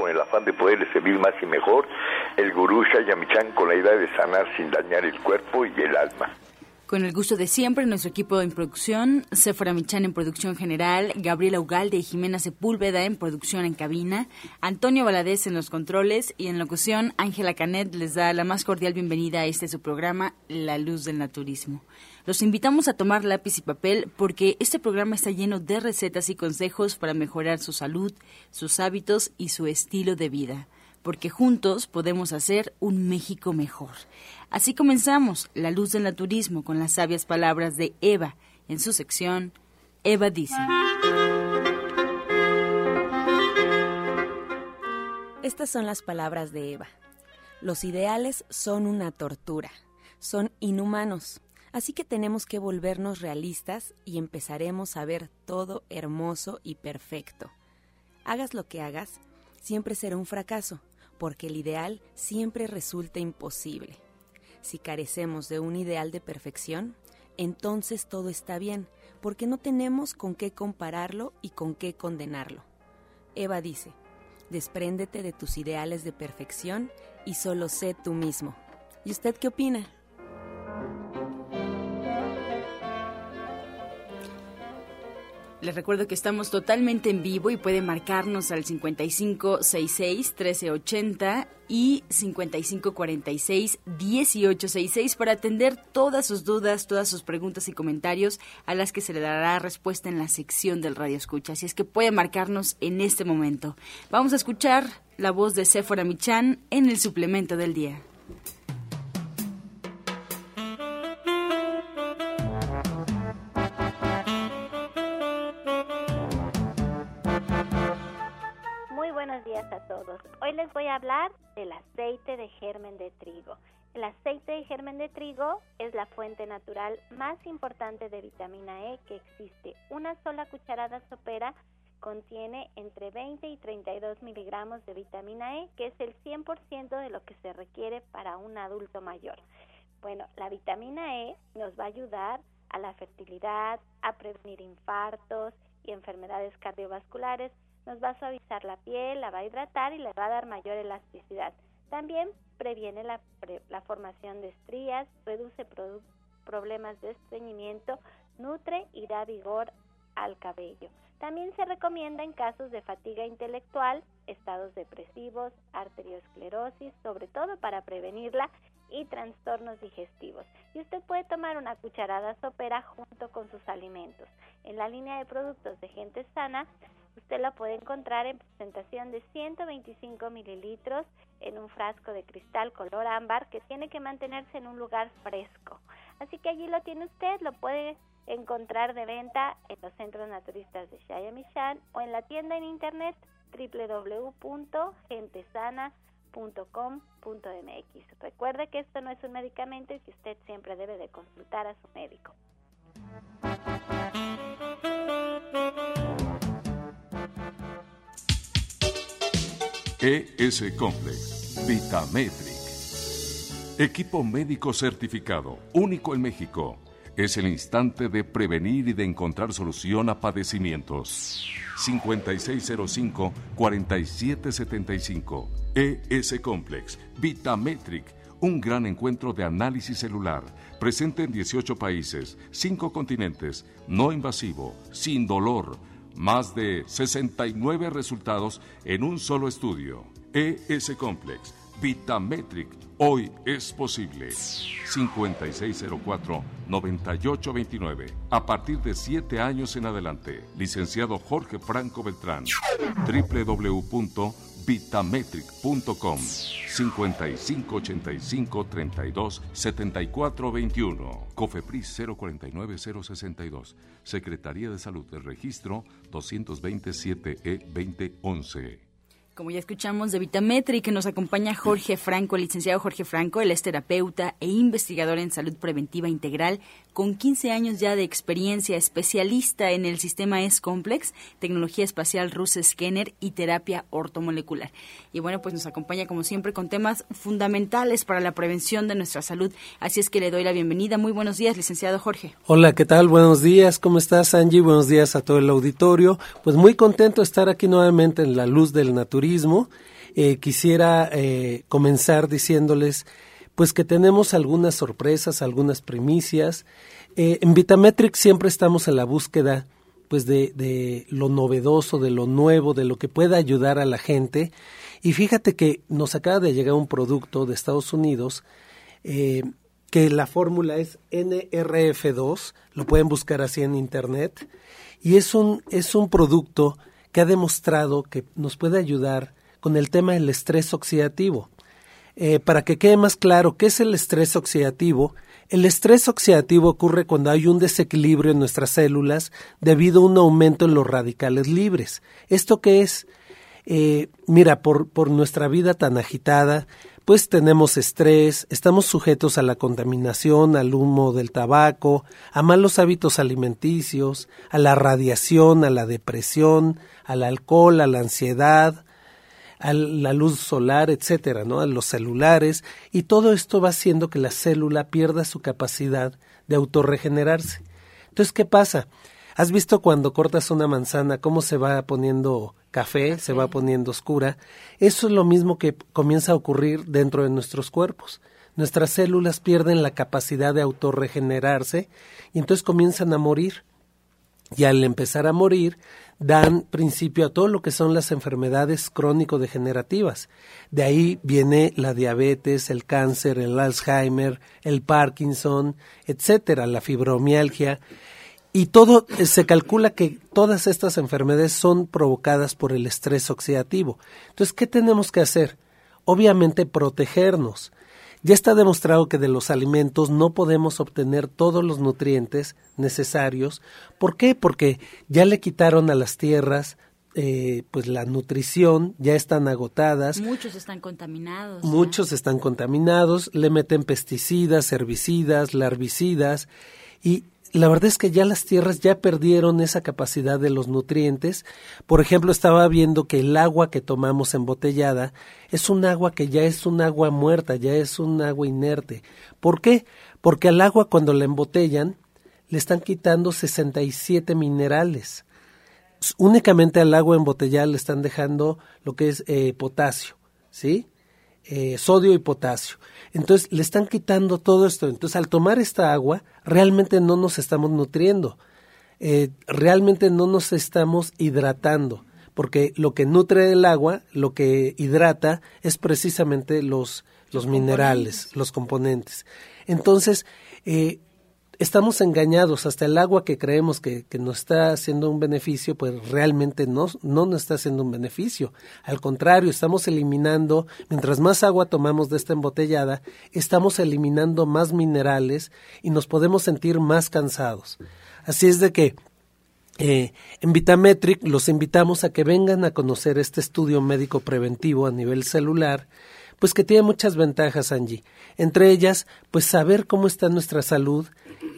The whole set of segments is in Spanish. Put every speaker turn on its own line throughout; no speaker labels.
con el afán de poderle servir más y mejor, el gurú Shayamichan con la idea de sanar sin dañar el cuerpo y el alma.
Con el gusto de siempre, nuestro equipo en producción, Sephora Michan en producción general, Gabriela Ugalde y Jimena Sepúlveda en producción en cabina, Antonio Valadez en los controles y en locución, Ángela Canet les da la más cordial bienvenida a este su programa, La Luz del Naturismo. Los invitamos a tomar lápiz y papel porque este programa está lleno de recetas y consejos para mejorar su salud, sus hábitos y su estilo de vida porque juntos podemos hacer un México mejor. Así comenzamos La Luz del Naturismo con las sabias palabras de Eva en su sección Eva dice.
Estas son las palabras de Eva. Los ideales son una tortura, son inhumanos, así que tenemos que volvernos realistas y empezaremos a ver todo hermoso y perfecto. Hagas lo que hagas, siempre será un fracaso, porque el ideal siempre resulta imposible. Si carecemos de un ideal de perfección, entonces todo está bien, porque no tenemos con qué compararlo y con qué condenarlo. Eva dice, despréndete de tus ideales de perfección y solo sé tú mismo. ¿Y usted qué opina?
Les recuerdo que estamos totalmente en vivo y puede marcarnos al 5566-1380 y 5546-1866 para atender todas sus dudas, todas sus preguntas y comentarios a las que se le dará respuesta en la sección del Radio Escucha. Así es que puede marcarnos en este momento. Vamos a escuchar la voz de Sephora Michan en el suplemento del día.
Hablar del aceite de germen de trigo. El aceite de germen de trigo es la fuente natural más importante de vitamina E que existe. Una sola cucharada sopera contiene entre 20 y 32 miligramos de vitamina E, que es el 100% de lo que se requiere para un adulto mayor. Bueno, la vitamina E nos va a ayudar a la fertilidad, a prevenir infartos y enfermedades cardiovasculares, nos va a suavizar la piel, la va a hidratar y le va a dar mayor elasticidad. También previene la, formación de estrías, reduce problemas de estreñimiento, nutre y da vigor al cabello. También se recomienda en casos de fatiga intelectual, estados depresivos, arteriosclerosis, sobre todo para prevenirla, y trastornos digestivos. Y usted puede tomar una cucharada sopera junto con sus alimentos. En la línea de productos de gente sana Usted la puede encontrar en presentación de 125 mililitros en un frasco de cristal color ámbar que tiene que mantenerse en un lugar fresco. Así que allí lo tiene usted, lo puede encontrar de venta en los centros naturistas de Shayamishan o en la tienda en internet www.gentesana.com.mx. Recuerde que esto no es un medicamento y que usted siempre debe de consultar a su médico.
ES Complex, Vitametric. Equipo médico certificado, único en México. Es el instante de prevenir y de encontrar solución a padecimientos. 5605-4775. ES Complex, Vitametric. Un gran encuentro de análisis celular, presente en 18 países, 5 continentes, no invasivo, sin dolor más de 69 resultados en un solo estudio. ES Complex, Vitametric, hoy es posible. 5604-9829. A partir de 7 años en adelante. Licenciado Jorge Franco Beltrán. www.vitametric.com 5585 32 74 21. Cofepris 049 062. Secretaría de Salud del Registro 227 E 2011.
Como ya escuchamos de Vitametri, que nos acompaña Jorge Franco, el licenciado Jorge Franco, él es terapeuta e investigador en salud preventiva integral, con 15 años ya de experiencia, especialista en el sistema S-Complex, tecnología espacial Rus Scanner y terapia ortomolecular. Y bueno, pues nos acompaña como siempre con temas fundamentales para la prevención de nuestra salud. Así es que le doy la bienvenida. Muy buenos días, licenciado Jorge.
Hola, ¿qué tal? Buenos días. ¿Cómo estás, Angie? Buenos días a todo el auditorio. Pues muy contento de estar aquí nuevamente en La Luz del Naturismo eh, quisiera eh, comenzar diciéndoles pues que tenemos algunas sorpresas, algunas primicias. Eh, en Vitametric siempre estamos en la búsqueda pues de, de, lo novedoso, de lo nuevo, de lo que pueda ayudar a la gente. Y fíjate que nos acaba de llegar un producto de Estados Unidos que la fórmula es NRF2, lo pueden buscar así en internet, y es un, es un producto que ha demostrado que nos puede ayudar con el tema del estrés oxidativo. Eh, para que quede más claro qué es el estrés oxidativo, el estrés oxidativo ocurre cuando hay un desequilibrio en nuestras células debido a un aumento en los radicales libres. ¿Esto qué es? Eh, mira, por, por nuestra vida tan agitada, pues tenemos estrés, estamos sujetos a la contaminación, al humo del tabaco, a malos hábitos alimenticios, a la radiación, a la depresión, al alcohol, a la ansiedad, a la luz solar, etcétera, ¿no? A los celulares y todo esto va haciendo que la célula pierda su capacidad de autorregenerarse. Entonces, ¿qué pasa? ¿Has visto cuando cortas una manzana cómo se va poniendo café, se va poniendo oscura? Eso es lo mismo que comienza a ocurrir dentro de nuestros cuerpos. Nuestras células pierden la capacidad de autorregenerarse y entonces comienzan a morir. Y al empezar a morir, dan principio a todo lo que son las enfermedades crónico-degenerativas. De ahí viene la diabetes, el cáncer, el Alzheimer, el Parkinson, etcétera, la fibromialgia. Y todo eh, se calcula que todas estas enfermedades son provocadas por el estrés oxidativo. Entonces, ¿qué tenemos que hacer? Obviamente protegernos. Ya está demostrado que de los alimentos no podemos obtener todos los nutrientes necesarios. ¿Por qué? Porque ya le quitaron a las tierras eh, pues la nutrición, ya están agotadas.
Muchos están contaminados.
Muchos están contaminados, le meten pesticidas, herbicidas, larvicidas y la verdad es que ya las tierras ya perdieron esa capacidad de los nutrientes. Por ejemplo, estaba viendo que el agua que tomamos embotellada es un agua que ya es un agua muerta, ya es un agua inerte. ¿Por qué? Porque al agua cuando la embotellan le están quitando 67 minerales. Únicamente al agua embotellada le están dejando lo que es eh, potasio, ¿sí? Eh, sodio y potasio. Entonces le están quitando todo esto. Entonces al tomar esta agua realmente no nos estamos nutriendo, eh, realmente no nos estamos hidratando, porque lo que nutre el agua, lo que hidrata es precisamente los, los, minerales, los componentes. Entonces, eh, estamos engañados, hasta el agua que creemos que, nos está haciendo un beneficio, pues realmente no, no nos está haciendo un beneficio. Al contrario, estamos eliminando, mientras más agua tomamos de esta embotellada, estamos eliminando más minerales y nos podemos sentir más cansados. Así es de que eh, en Vitametric los invitamos a que vengan a conocer este estudio médico preventivo a nivel celular, pues que tiene muchas ventajas, Angie. Entre ellas, pues saber cómo está nuestra salud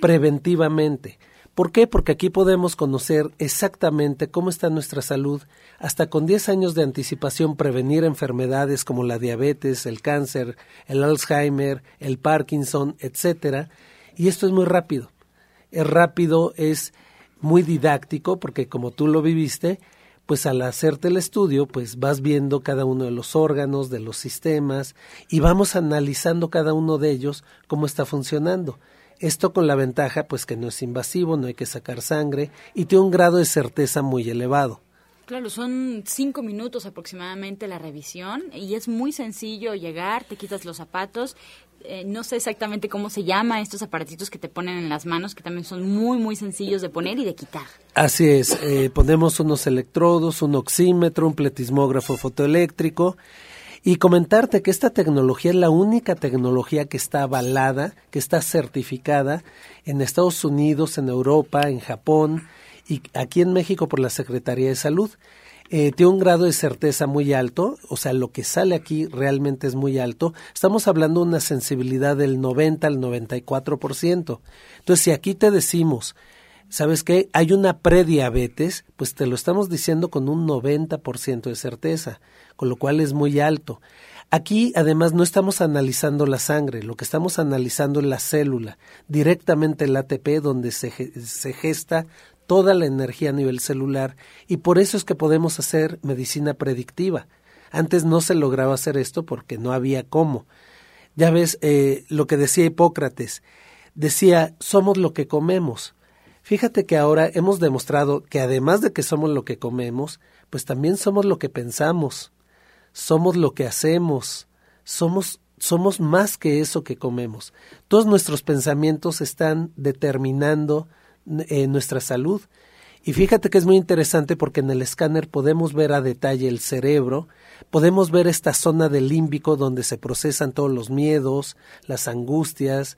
preventivamente. ¿Por qué? Porque aquí podemos conocer exactamente cómo está nuestra salud, hasta con 10 años de anticipación prevenir enfermedades como la diabetes, el cáncer, el Alzheimer, el Parkinson, etcétera. Y esto es muy rápido. Es rápido, es muy didáctico, porque como tú lo viviste, pues al hacerte el estudio, pues vas viendo cada uno de los órganos, de los sistemas, y vamos analizando cada uno de ellos cómo está funcionando. Esto con la ventaja pues que no es invasivo, no hay que sacar sangre y tiene un grado de certeza muy elevado.
Claro, son cinco minutos aproximadamente la revisión y es muy sencillo llegar, te quitas los zapatos. Eh, no sé exactamente cómo se llama estos aparatitos que te ponen en las manos, que también son muy, muy sencillos de poner y de quitar.
Así es, eh, ponemos unos electrodos, un oxímetro, un pletismógrafo fotoeléctrico y comentarte que esta tecnología es la única tecnología que está avalada, que está certificada en Estados Unidos, en Europa, en Japón y aquí en México por la Secretaría de Salud. Eh, tiene un grado de certeza muy alto, o sea, lo que sale aquí realmente es muy alto. Estamos hablando de una sensibilidad del 90 al 94%. Entonces, si aquí te decimos, ¿sabes qué? Hay una prediabetes, pues te lo estamos diciendo con un 90% de certeza con lo cual es muy alto. Aquí además no estamos analizando la sangre, lo que estamos analizando es la célula, directamente el ATP donde se, gesta toda la energía a nivel celular y por eso es que podemos hacer medicina predictiva. Antes no se lograba hacer esto porque no había cómo. Ya ves eh, lo que decía Hipócrates. Decía, somos lo que comemos. Fíjate que ahora hemos demostrado que además de que somos lo que comemos, pues también somos lo que pensamos, somos lo que hacemos, somos somos más que eso que comemos. Todos nuestros pensamientos están determinando eh, nuestra salud. Y fíjate que es muy interesante porque en el escáner podemos ver a detalle el cerebro, podemos ver esta zona del límbico donde se procesan todos los miedos, las angustias,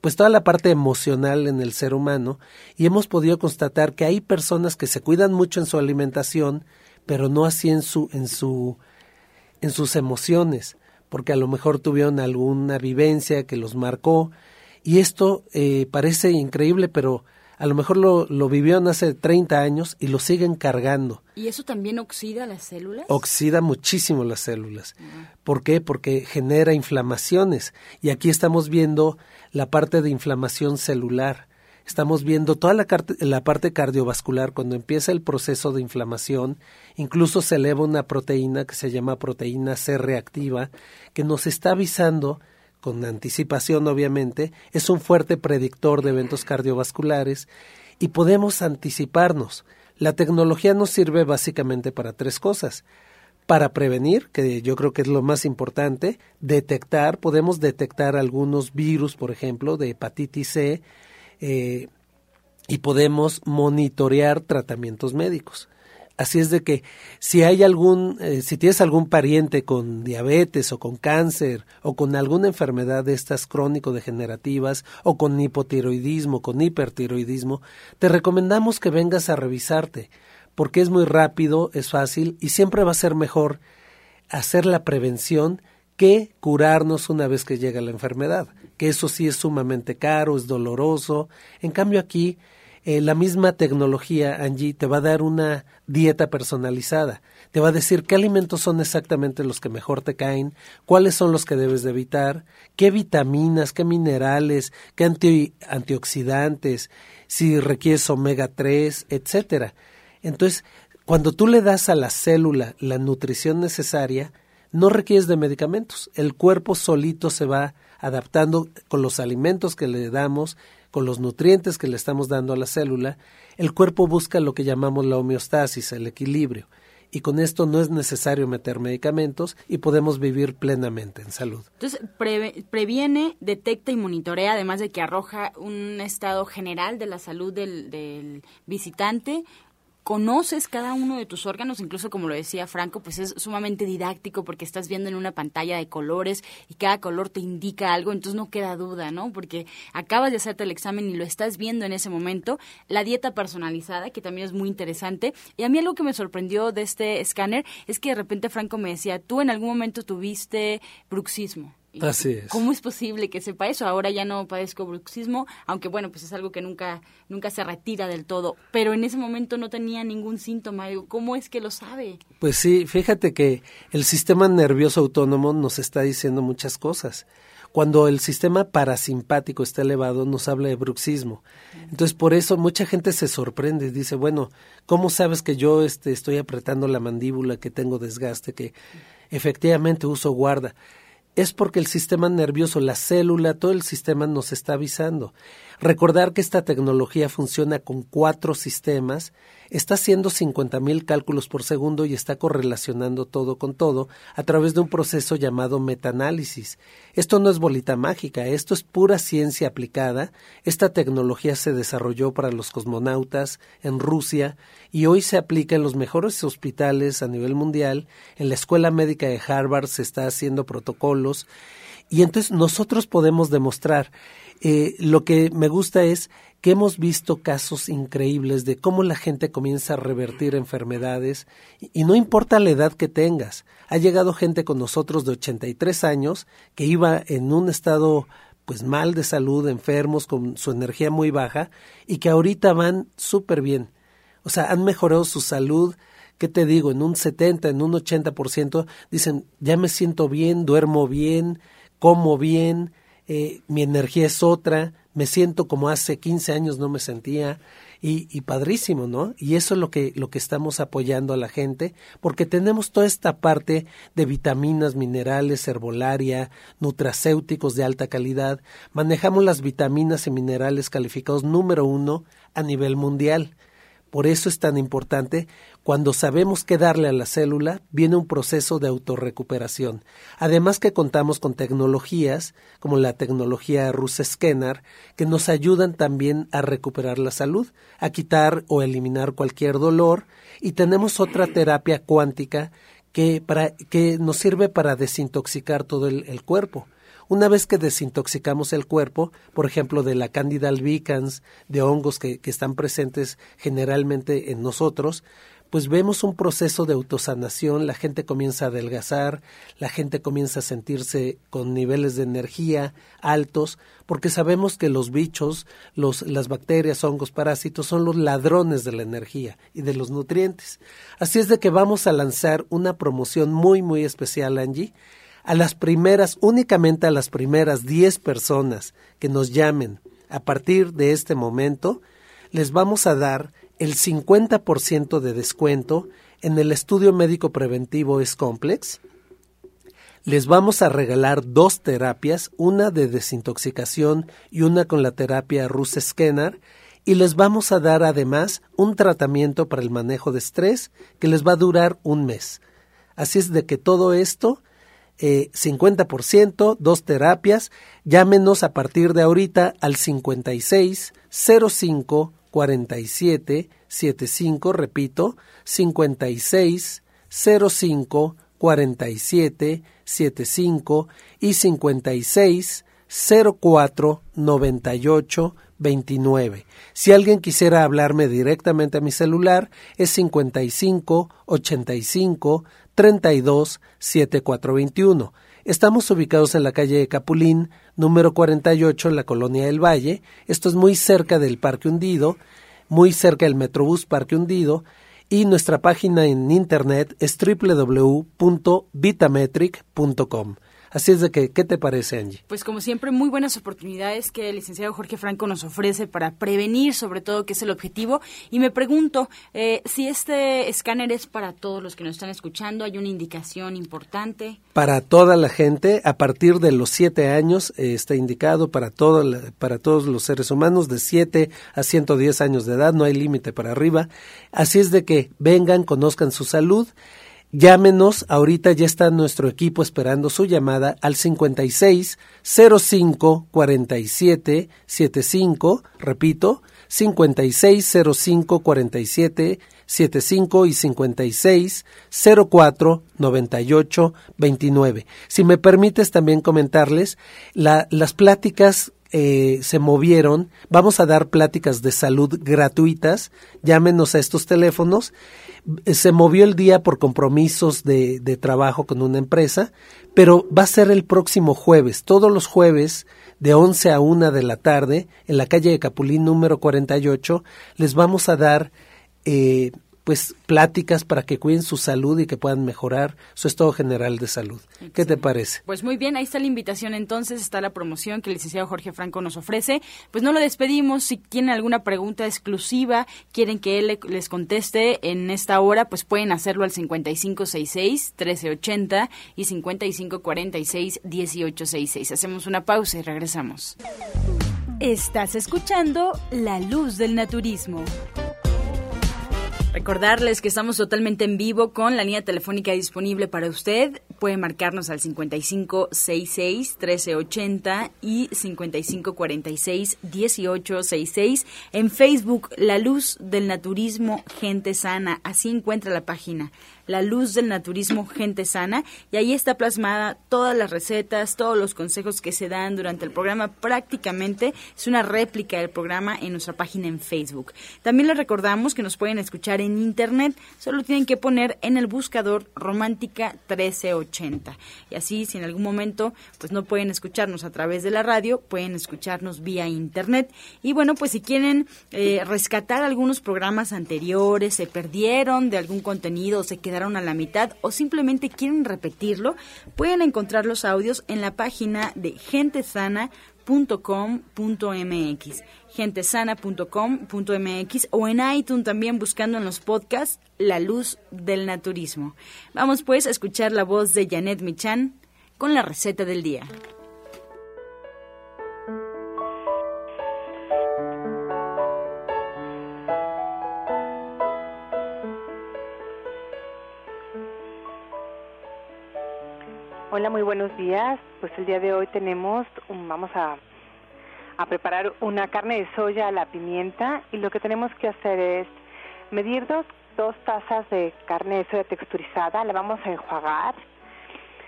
pues toda la parte emocional en el ser humano y hemos podido constatar que hay personas que se cuidan mucho en su alimentación, pero no así en su en su en sus emociones, porque a lo mejor tuvieron alguna vivencia que los marcó. Y esto eh, parece increíble, pero a lo mejor lo, lo vivieron hace 30 años y lo siguen cargando.
¿Y eso también oxida las células?
Oxida muchísimo las células. ¿Por qué? Porque genera inflamaciones. Y aquí estamos viendo la parte de inflamación celular. Estamos viendo toda la, la parte cardiovascular cuando empieza el proceso de inflamación. Incluso se eleva una proteína que se llama proteína C reactiva, que nos está avisando con anticipación obviamente, es un fuerte predictor de eventos cardiovasculares y podemos anticiparnos. La tecnología nos sirve básicamente para tres cosas. Para prevenir, que yo creo que es lo más importante, detectar, podemos detectar algunos virus, por ejemplo, de hepatitis C, eh, y podemos monitorear tratamientos médicos. Así es de que si hay algún, eh, si tienes algún pariente con diabetes o con cáncer o con alguna enfermedad de estas crónico-degenerativas o con hipotiroidismo, con hipertiroidismo, te recomendamos que vengas a revisarte porque es muy rápido, es fácil y siempre va a ser mejor hacer la prevención que curarnos una vez que llega la enfermedad, que eso sí es sumamente caro, es doloroso. En cambio aquí eh, la misma tecnología, Angie, te va a dar una dieta personalizada. Te va a decir qué alimentos son exactamente los que mejor te caen, cuáles son los que debes de evitar, qué vitaminas, qué minerales, qué antioxidantes, si requieres omega 3, etcétera. Entonces, cuando tú le das a la célula la nutrición necesaria, no requieres de medicamentos. El cuerpo solito se va adaptando con los alimentos que le damos con los nutrientes que le estamos dando a la célula, el cuerpo busca lo que llamamos la homeostasis, el equilibrio. Y con esto no es necesario meter medicamentos y podemos vivir plenamente en salud.
Entonces, previene, detecta y monitorea, además de que arroja un estado general de la salud del, del visitante, conoces cada uno de tus órganos, incluso como lo decía Franco, pues es sumamente didáctico porque estás viendo en una pantalla de colores y cada color te indica algo, entonces no queda duda, ¿no? Porque acabas de hacerte el examen y lo estás viendo en ese momento. La dieta personalizada, que también es muy interesante. Y a mí algo que me sorprendió de este escáner es que de repente Franco me decía, tú en algún momento tuviste bruxismo.
Así es.
¿Cómo es posible que sepa eso? Ahora ya no padezco bruxismo, aunque bueno, pues es algo que nunca, nunca se retira del todo. Pero en ese momento no tenía ningún síntoma. ¿Cómo es que lo sabe?
Pues sí, fíjate que el sistema nervioso autónomo nos está diciendo muchas cosas. Cuando el sistema parasimpático está elevado, nos habla de bruxismo. Entonces, por eso mucha gente se sorprende. Dice, bueno, ¿cómo sabes que yo este, estoy apretando la mandíbula, que tengo desgaste, que efectivamente uso guarda? Es porque el sistema nervioso, la célula, todo el sistema nos está avisando. Recordar que esta tecnología funciona con cuatro sistemas, está haciendo 50.000 mil cálculos por segundo y está correlacionando todo con todo a través de un proceso llamado metaanálisis. Esto no es bolita mágica, esto es pura ciencia aplicada. Esta tecnología se desarrolló para los cosmonautas en Rusia y hoy se aplica en los mejores hospitales a nivel mundial. En la Escuela Médica de Harvard se está haciendo protocolos y entonces nosotros podemos demostrar eh, lo que me gusta es que hemos visto casos increíbles de cómo la gente comienza a revertir enfermedades y no importa la edad que tengas. Ha llegado gente con nosotros de 83 años que iba en un estado pues mal de salud, enfermos, con su energía muy baja y que ahorita van súper bien. O sea, han mejorado su salud, ¿qué te digo? En un 70, en un 80%, dicen, ya me siento bien, duermo bien, como bien, eh, mi energía es otra, me siento como hace 15 años no me sentía y, padrísimo, ¿no? Y eso es lo que, lo que estamos apoyando a la gente, porque tenemos toda esta parte de vitaminas, minerales, herbolaria, nutracéuticos de alta calidad. Manejamos las vitaminas y minerales calificados número uno a nivel mundial. Por eso es tan importante, cuando sabemos qué darle a la célula, viene un proceso de autorrecuperación. Además que contamos con tecnologías, como la tecnología Rus Scanner, que nos ayudan también a recuperar la salud, a quitar o eliminar cualquier dolor, y tenemos otra terapia cuántica que, para, que nos sirve para desintoxicar todo el cuerpo. Una vez que desintoxicamos el cuerpo, por ejemplo, de la Candida albicans, de hongos que, están presentes generalmente en nosotros, pues vemos un proceso de autosanación, la gente comienza a adelgazar, la gente comienza a sentirse con niveles de energía altos, porque sabemos que los bichos, los, las bacterias, hongos, parásitos son los ladrones de la energía y de los nutrientes. Así es de que vamos a lanzar una promoción muy, muy especial, Angie, a las primeras, únicamente a las primeras 10 personas que nos llamen a partir de este momento, les vamos a dar el 50% de descuento en el estudio médico preventivo es complex. Les vamos a regalar dos terapias, una de desintoxicación y una con la terapia Rus Scanner, y les vamos a dar además un tratamiento para el manejo de estrés que les va a durar un mes. Así es de que todo esto eh, 50%, dos terapias. Llámenos a partir de ahorita al 56 05 47 75, repito, 56 05 47 75 y 56 04 98 29. Si alguien quisiera hablarme directamente a mi celular, es 55 85 32 7421. Estamos ubicados en la calle Capulín, número 48, en la colonia del Valle. Esto es muy cerca del Parque Hundido, muy cerca del Metrobús Parque Hundido. Y nuestra página en internet es www.vitametric.com. Así es de que, ¿qué te parece, Angie?
Pues como siempre, muy buenas oportunidades que el licenciado Jorge Franco nos ofrece para prevenir, sobre todo, que es el objetivo. Y me pregunto eh, si este escáner es para todos los que nos están escuchando. ¿Hay una indicación importante?
Para toda la gente, a partir de los siete años, eh, está indicado para, todo, para todos los seres humanos de 7 a 110 años de edad, no hay límite para arriba. Así es de que vengan, conozcan su salud. Llámenos, ahorita ya está nuestro equipo esperando su llamada al 56 05 47 75, repito, 56 05 47 75 y 56 04 98 29. Si me permites también comentarles, la, las pláticas eh, se movieron. Vamos a dar pláticas de salud gratuitas. Llámenos a estos teléfonos. Se movió el día por compromisos de, de trabajo con una empresa, pero va a ser el próximo jueves, todos los jueves de 11 a 1 de la tarde, en la calle de Capulín número 48, les vamos a dar eh, pues pláticas para que cuiden su salud y que puedan mejorar su estado general de salud. ¿Qué te parece?
Pues muy bien, ahí está la invitación entonces, está la promoción que el licenciado Jorge Franco nos ofrece. Pues no lo despedimos, si tienen alguna pregunta exclusiva, quieren que él les conteste en esta hora, pues pueden hacerlo al 5566-1380 y 5546-1866. Hacemos una pausa y regresamos.
Estás escuchando La Luz del Naturismo.
Recordarles que estamos totalmente en vivo con la línea telefónica disponible para usted. Puede marcarnos al 5566-1380 y 5546-1866. En Facebook, La Luz del Naturismo Gente Sana. Así encuentra la página la luz del naturismo Gente Sana y ahí está plasmada todas las recetas, todos los consejos que se dan durante el programa. Prácticamente es una réplica del programa en nuestra página en Facebook. También les recordamos que nos pueden escuchar en internet, solo tienen que poner en el buscador Romántica 1380. Y así, si en algún momento pues no pueden escucharnos a través de la radio, pueden escucharnos vía internet. Y bueno, pues si quieren eh, rescatar algunos programas anteriores, se perdieron de algún contenido, se quedaron a la mitad o simplemente quieren repetirlo, pueden encontrar los audios en la página de Gente Sana gentesana.com.mx, gentesana.com.mx o en iTunes también buscando en los podcasts La Luz del Naturismo. Vamos pues a escuchar la voz de Janet Michan con la receta del día.
Hola, muy buenos días. Pues el día de hoy tenemos, vamos a, a preparar una carne de soya a la pimienta y lo que tenemos que hacer es medir dos, dos tazas de carne de soya texturizada, la vamos a enjuagar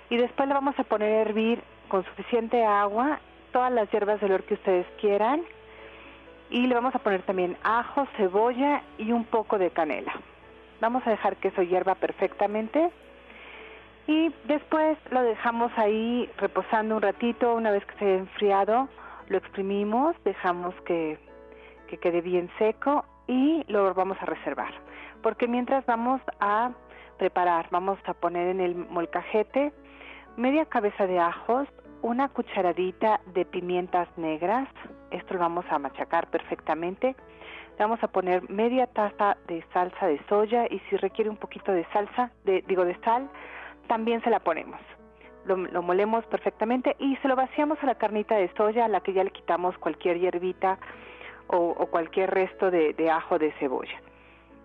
y después la vamos a poner a hervir con suficiente agua, todas las hierbas de olor que ustedes quieran y le vamos a poner también ajo, cebolla y un poco de canela. Vamos a dejar que eso hierva perfectamente y después lo dejamos ahí reposando un ratito, una vez que se ha enfriado, lo exprimimos, dejamos que, que quede bien seco y lo vamos a reservar. Porque mientras vamos a preparar, vamos a poner en el molcajete media cabeza de ajos, una cucharadita de pimientas negras, esto lo vamos a machacar perfectamente. vamos a poner media taza de salsa de soya y si requiere un poquito de salsa, de, digo de sal, también se la ponemos. Lo, molemos perfectamente y se lo vaciamos a la carnita de soya a la que ya le quitamos cualquier hierbita o, cualquier resto de, de ajo de cebolla.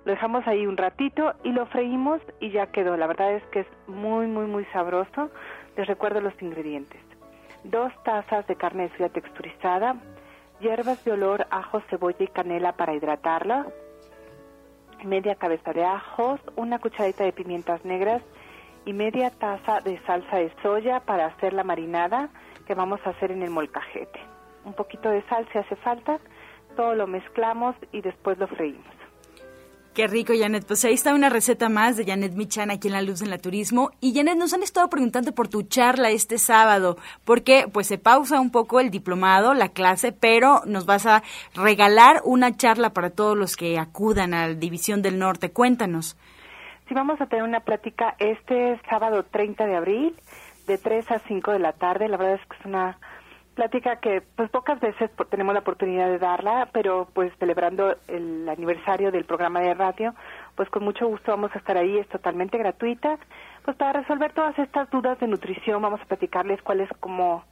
Lo dejamos ahí un ratito y lo freímos y ya quedó. La verdad es que es muy, muy, muy sabroso. Les recuerdo los ingredientes. Dos tazas de carne de soya texturizada, hierbas de olor, ajo, cebolla y canela para hidratarla, media cabeza de ajos, una cucharadita de pimientas negras y media taza de salsa de soya para hacer la marinada que vamos a hacer en el molcajete. Un poquito de sal si hace falta, todo lo mezclamos y después lo freímos.
Qué rico, Janet. Pues ahí está una receta más de Janet Michan aquí en La Luz del Turismo. Y Janet, nos han estado preguntando por tu charla este sábado, porque pues se pausa un poco el diplomado, la clase, pero nos vas a regalar una charla para todos los que acudan a la División del Norte. Cuéntanos.
Sí, vamos a tener una plática este sábado 30 de abril, de 3 a 5 de la tarde. La verdad es que es una plática que pues pocas veces tenemos la oportunidad de darla, pero pues celebrando el aniversario del programa de radio, pues con mucho gusto vamos a estar ahí, es totalmente gratuita, pues para resolver todas estas dudas de nutrición vamos a platicarles cuál es como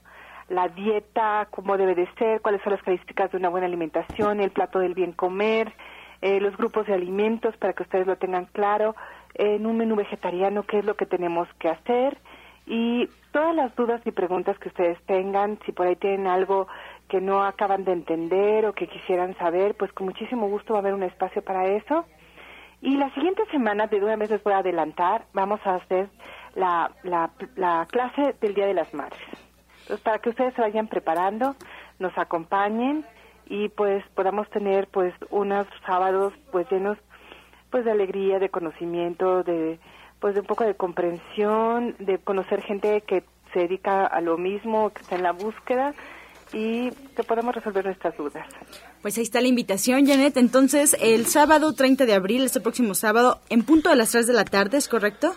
la dieta, cómo debe de ser, cuáles son las características de una buena alimentación, el plato del bien comer, eh, los grupos de alimentos para que ustedes lo tengan claro, en un menú vegetariano qué es lo que tenemos que hacer y todas las dudas y preguntas que ustedes tengan, si por ahí tienen algo que no acaban de entender o que quisieran saber, pues con muchísimo gusto va a haber un espacio para eso. Y la siguiente semana, de una vez les voy a adelantar, vamos a hacer la, la, la clase del Día de las Madres. Entonces, para que ustedes se vayan preparando, nos acompañen y pues podamos tener pues unos sábados pues llenos pues de alegría, de conocimiento, de pues de un poco de comprensión, de conocer gente que se dedica a lo mismo, que está en la búsqueda y que podamos resolver nuestras dudas.
Pues ahí está la invitación, Janet. Entonces, el sábado 30 de abril, este próximo sábado, en punto de las 3 de la tarde, ¿es correcto?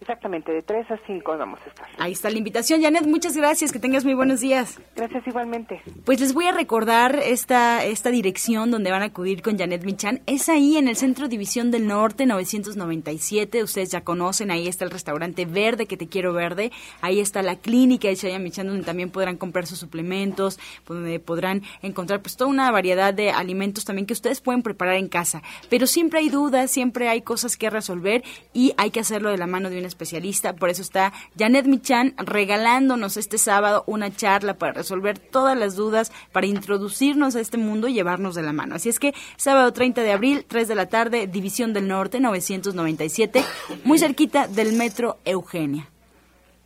Exactamente, de 3 a 5 vamos a estar.
Ahí está la invitación. Janet, muchas gracias, que tengas muy buenos días.
Gracias igualmente.
Pues les voy a recordar esta, esta dirección donde van a acudir con Janet Michan. Es ahí en el Centro División del Norte 997. Ustedes ya conocen, ahí está el restaurante verde que te quiero verde. Ahí está la clínica de Chaya Michan donde también podrán comprar sus suplementos, donde podrán encontrar pues toda una variedad de alimentos también que ustedes pueden preparar en casa. Pero siempre hay dudas, siempre hay cosas que resolver y hay que hacerlo de la mano de una especialista, por eso está Janet Michan regalándonos este sábado una charla para resolver todas las dudas, para introducirnos a este mundo y llevarnos de la mano. Así es que sábado 30 de abril, 3 de la tarde, División del Norte 997, muy cerquita del Metro Eugenia.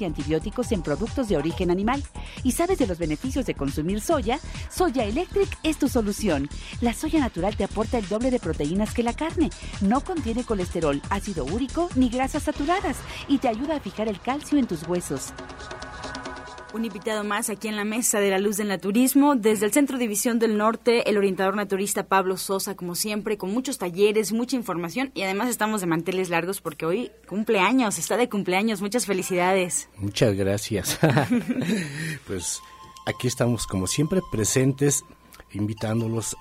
y antibióticos en productos de origen animal y sabes de los beneficios de consumir soya, Soya Electric es tu solución. La soya natural te aporta el doble de proteínas que la carne, no contiene colesterol, ácido úrico ni grasas saturadas y te ayuda a fijar el calcio en tus huesos.
Un invitado más aquí en la mesa de la luz del naturismo. Desde el Centro División del Norte, el orientador naturista Pablo Sosa, como siempre, con muchos talleres, mucha información y además estamos de manteles largos porque hoy cumpleaños, está de cumpleaños. Muchas felicidades.
Muchas gracias. pues aquí estamos como siempre presentes, invitándolos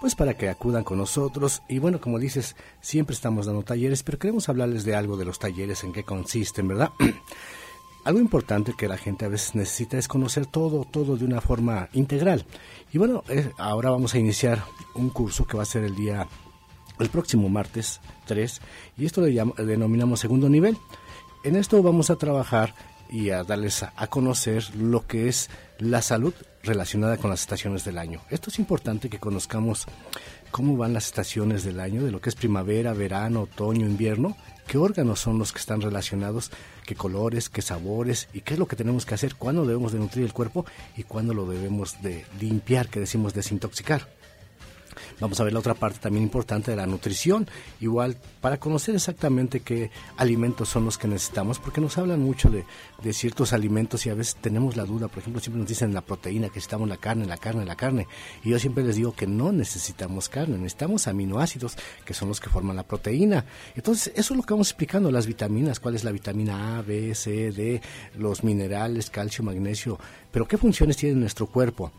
pues para que acudan con nosotros. Y bueno, como dices, siempre estamos dando talleres, pero queremos hablarles de algo de los talleres, en qué consisten, ¿verdad? algo importante que la gente a veces necesita es conocer todo, todo de una forma integral. Y bueno, eh, ahora vamos a iniciar un curso que va a ser el día, el próximo martes 3, y esto le denominamos segundo nivel. En esto vamos a trabajar y a darles a, conocer lo que es la salud relacionada con las estaciones del año. Esto es importante que conozcamos cómo van las estaciones del año, de lo que es primavera, verano, otoño, invierno, qué órganos son los que están relacionados, qué colores, qué sabores y qué es lo que tenemos que hacer, cuándo debemos de nutrir el cuerpo y cuándo lo debemos de limpiar, que decimos desintoxicar. Vamos a ver la otra parte también importante de la nutrición, igual para conocer exactamente qué alimentos son los que necesitamos, porque nos hablan mucho de, ciertos alimentos y a veces tenemos la duda, por ejemplo, siempre nos dicen la proteína, que necesitamos la carne, la carne, la carne, y yo siempre les digo que no necesitamos carne, necesitamos aminoácidos, que son los que forman la proteína. Entonces, eso es lo que vamos explicando, las vitaminas, cuál es la vitamina A, B, C, D, los minerales, calcio, magnesio, pero qué funciones tiene nuestro cuerpo.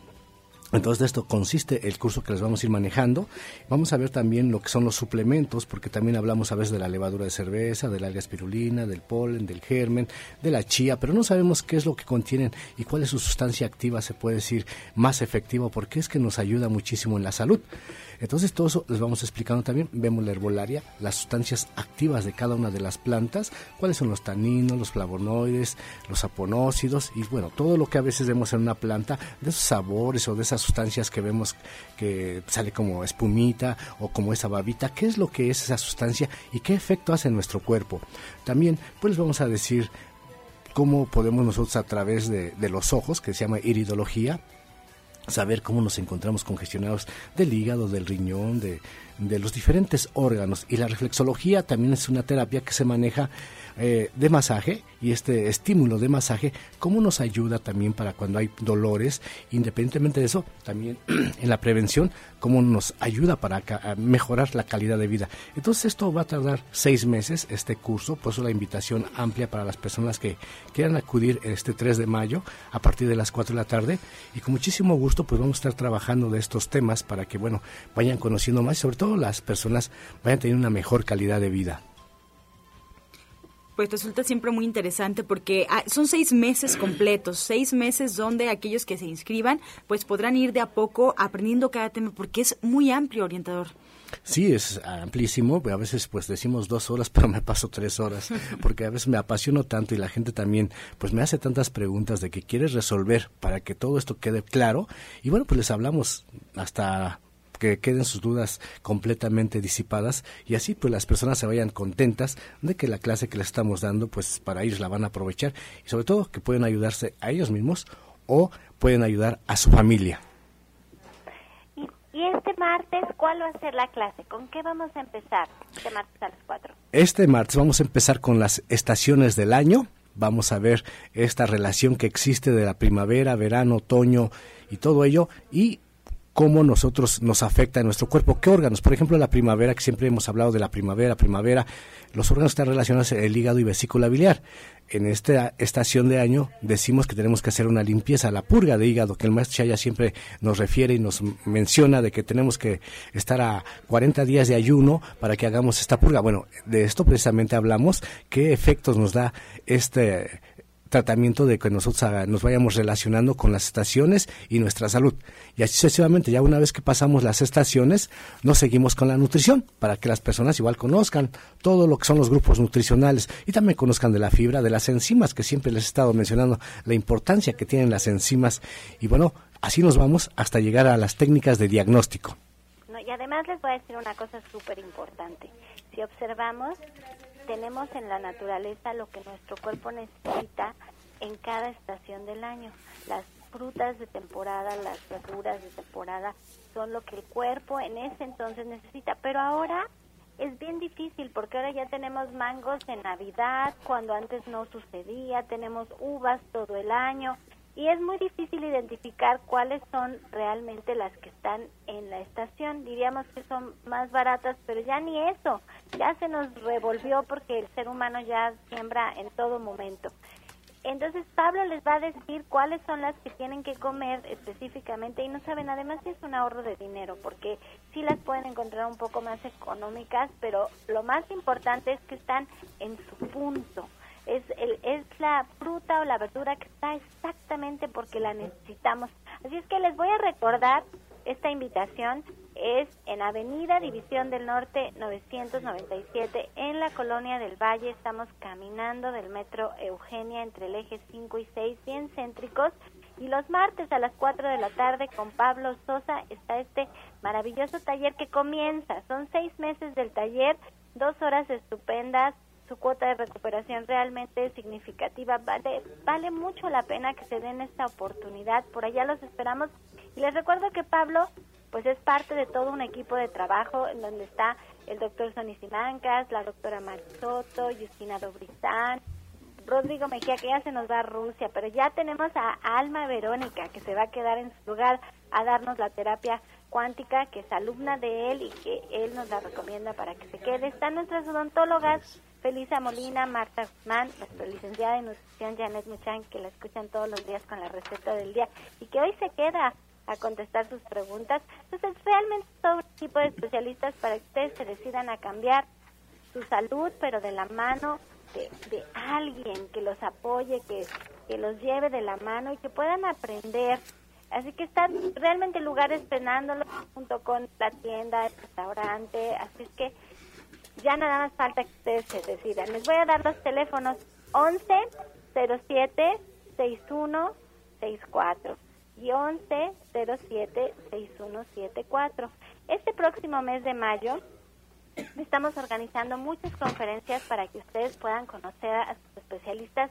Entonces de esto consiste el curso que les vamos a ir manejando. Vamos a ver también lo que son los suplementos, porque también hablamos a veces de la levadura de cerveza, de la alga espirulina, del polen, del germen, de la chía, pero no sabemos qué es lo que contienen y cuál es su sustancia activa, se puede decir, más efectiva, porque es que nos ayuda muchísimo en la salud. Entonces todo eso les vamos explicando también. Vemos la herbolaria, las sustancias activas de cada una de las plantas, cuáles son los taninos, los flavonoides, los aponócidos y bueno, todo lo que a veces vemos en una planta, de esos sabores o de esas sustancias que vemos que sale como espumita o como esa babita, qué es lo que es esa sustancia y qué efecto hace en nuestro cuerpo. También pues les vamos a decir cómo podemos nosotros a través de, de los ojos, que se llama iridología, saber cómo nos encontramos congestionados del hígado, del riñón, de, de los diferentes órganos. Y la reflexología también es una terapia que se maneja eh, de masaje y este estímulo de masaje, cómo nos ayuda también para cuando hay dolores, independientemente de eso, también en la prevención, cómo nos ayuda para mejorar la calidad de vida. Entonces esto va a tardar seis meses, este curso, por eso la invitación amplia para las personas que quieran acudir este 3 de mayo a partir de las 4 de la tarde y con muchísimo gusto pues vamos a estar trabajando de estos temas para que bueno, vayan conociendo más sobre todo las personas vayan teniendo una mejor calidad de vida
pues resulta siempre muy interesante porque ah, son seis meses completos, seis meses donde aquellos que se inscriban pues podrán ir de a poco aprendiendo cada tema porque es muy amplio, orientador.
Sí, es amplísimo. A veces pues decimos dos horas, pero me paso tres horas, porque a veces me apasiono tanto y la gente también pues me hace tantas preguntas de que quieres resolver para que todo esto quede claro. Y bueno, pues les hablamos hasta que queden sus dudas completamente disipadas y así pues las personas se vayan contentas de que la clase que les estamos dando pues para ellos la van a aprovechar y sobre todo que pueden ayudarse a ellos mismos o pueden ayudar a su familia.
Y, este martes, ¿cuál va a ser la clase? ¿Con qué vamos a empezar este martes a las 4?
Este martes vamos a empezar con las estaciones del año. Vamos a ver esta relación que existe de la primavera, verano, otoño y todo ello. Y cómo nosotros nos afecta en nuestro cuerpo, qué órganos. Por ejemplo, la primavera, que siempre hemos hablado de la primavera, primavera, los órganos están relacionados el hígado y vesícula biliar. En esta estación de año decimos que tenemos que hacer una limpieza, la purga de hígado, que el maestro Chaya siempre nos refiere y nos menciona de que tenemos que estar a 40 días de ayuno para que hagamos esta purga. Bueno, de esto precisamente hablamos, qué efectos nos da este tratamiento de que nosotros nos vayamos relacionando con las estaciones y nuestra salud. Y así sucesivamente, ya una vez que pasamos las estaciones, nos seguimos con la nutrición, para que las personas igual conozcan todo lo que son los grupos nutricionales y también conozcan de la fibra, de las enzimas, que siempre les he estado mencionando, la importancia que tienen las enzimas. Y bueno, así nos vamos hasta llegar a las técnicas de diagnóstico.
y además les voy a decir una cosa súper importante si observamos, tenemos en la naturaleza lo que nuestro cuerpo necesita en cada estación del año. Las frutas de temporada, las verduras de temporada son lo que el cuerpo en ese entonces necesita. Pero ahora es bien difícil porque ahora ya tenemos mangos en Navidad, cuando antes no sucedía, tenemos uvas todo el año y es muy difícil identificar cuáles son realmente las que están en la estación. Diríamos que son más baratas, pero ya ni eso, ya se nos revolvió porque el ser humano ya siembra en todo momento. Entonces Pablo les va a decir cuáles son las que tienen que comer específicamente y no saben, además es un ahorro de dinero porque sí las pueden encontrar un poco más económicas, pero lo más importante es que están en su punto. Es, el, es la fruta o la verdura que está exactamente porque la necesitamos. Así es que les voy a recordar esta invitación es en Avenida División del Norte 997 en la Colonia del Valle. Estamos caminando del metro Eugenia entre el eje 5 y 6, bien céntricos. Y los martes a las 4 de la tarde con Pablo Sosa está este maravilloso taller que comienza. Son seis meses del taller, dos horas estupendas, su cuota de recuperación realmente significativa. Vale, vale mucho la pena que se den esta oportunidad. Por allá los esperamos. Y les recuerdo que Pablo pues es parte de todo un equipo de trabajo en donde está el doctor Sonny Simancas, la doctora Soto, Justina Dobrizán, Rodrigo Mejía, que ya se nos va a Rusia, pero ya tenemos a Alma Verónica, que se va a quedar en su lugar a darnos la terapia cuántica, que es alumna de él y que él nos la recomienda para que se quede. Están nuestras odontólogas, Felisa Molina, Marta Guzmán, nuestra licenciada en nutrición Janet Muchan, que la escuchan todos los días con la receta del día y que hoy se queda a contestar sus preguntas. Entonces, realmente todo un equipo de especialistas para que ustedes se decidan a cambiar su salud, pero de la mano de, de alguien que los apoye, que, que los lleve de la mano y que puedan aprender. Así que están realmente lugares esperándolo junto con la tienda, el restaurante. Así es que ya nada más falta que ustedes se decidan. Les voy a dar los teléfonos 11 07 61 64 y 11 07 6174. Este próximo mes de mayo estamos organizando muchas conferencias para que ustedes puedan conocer a sus especialistas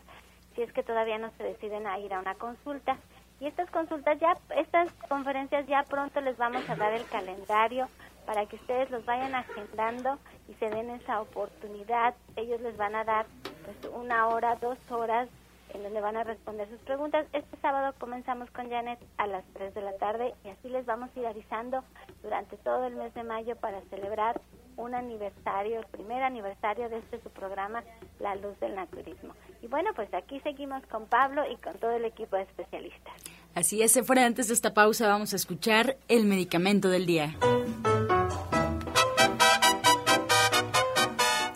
si es que todavía no se deciden a ir a una consulta. Y estas consultas ya, estas conferencias ya pronto les vamos a dar el calendario para que ustedes los vayan agendando y se den esa oportunidad. Ellos les van a dar pues, una hora, dos horas en donde van a responder sus preguntas. Este sábado comenzamos con Janet a las 3 de la tarde y así les vamos a ir avisando durante todo el mes de mayo para celebrar un aniversario, el primer aniversario de este su programa, La Luz del Naturismo. Y bueno, pues aquí seguimos con Pablo y con todo el equipo de especialistas.
Así es, fuera antes de esta pausa vamos a escuchar el medicamento del día.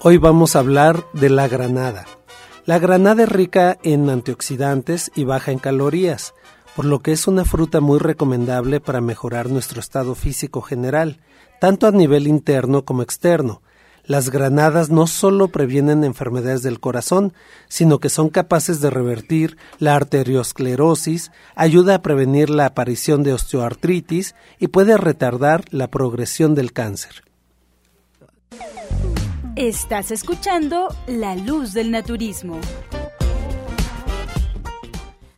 Hoy vamos a hablar de la granada. La granada es rica en antioxidantes y baja en calorías, por lo que es una fruta muy recomendable para mejorar nuestro estado físico general, tanto a nivel interno como externo. Las granadas no solo previenen enfermedades del corazón, sino que son capaces de revertir la arteriosclerosis, ayuda a prevenir la aparición de osteoartritis y puede retardar la progresión del cáncer.
Estás escuchando La Luz del Naturismo.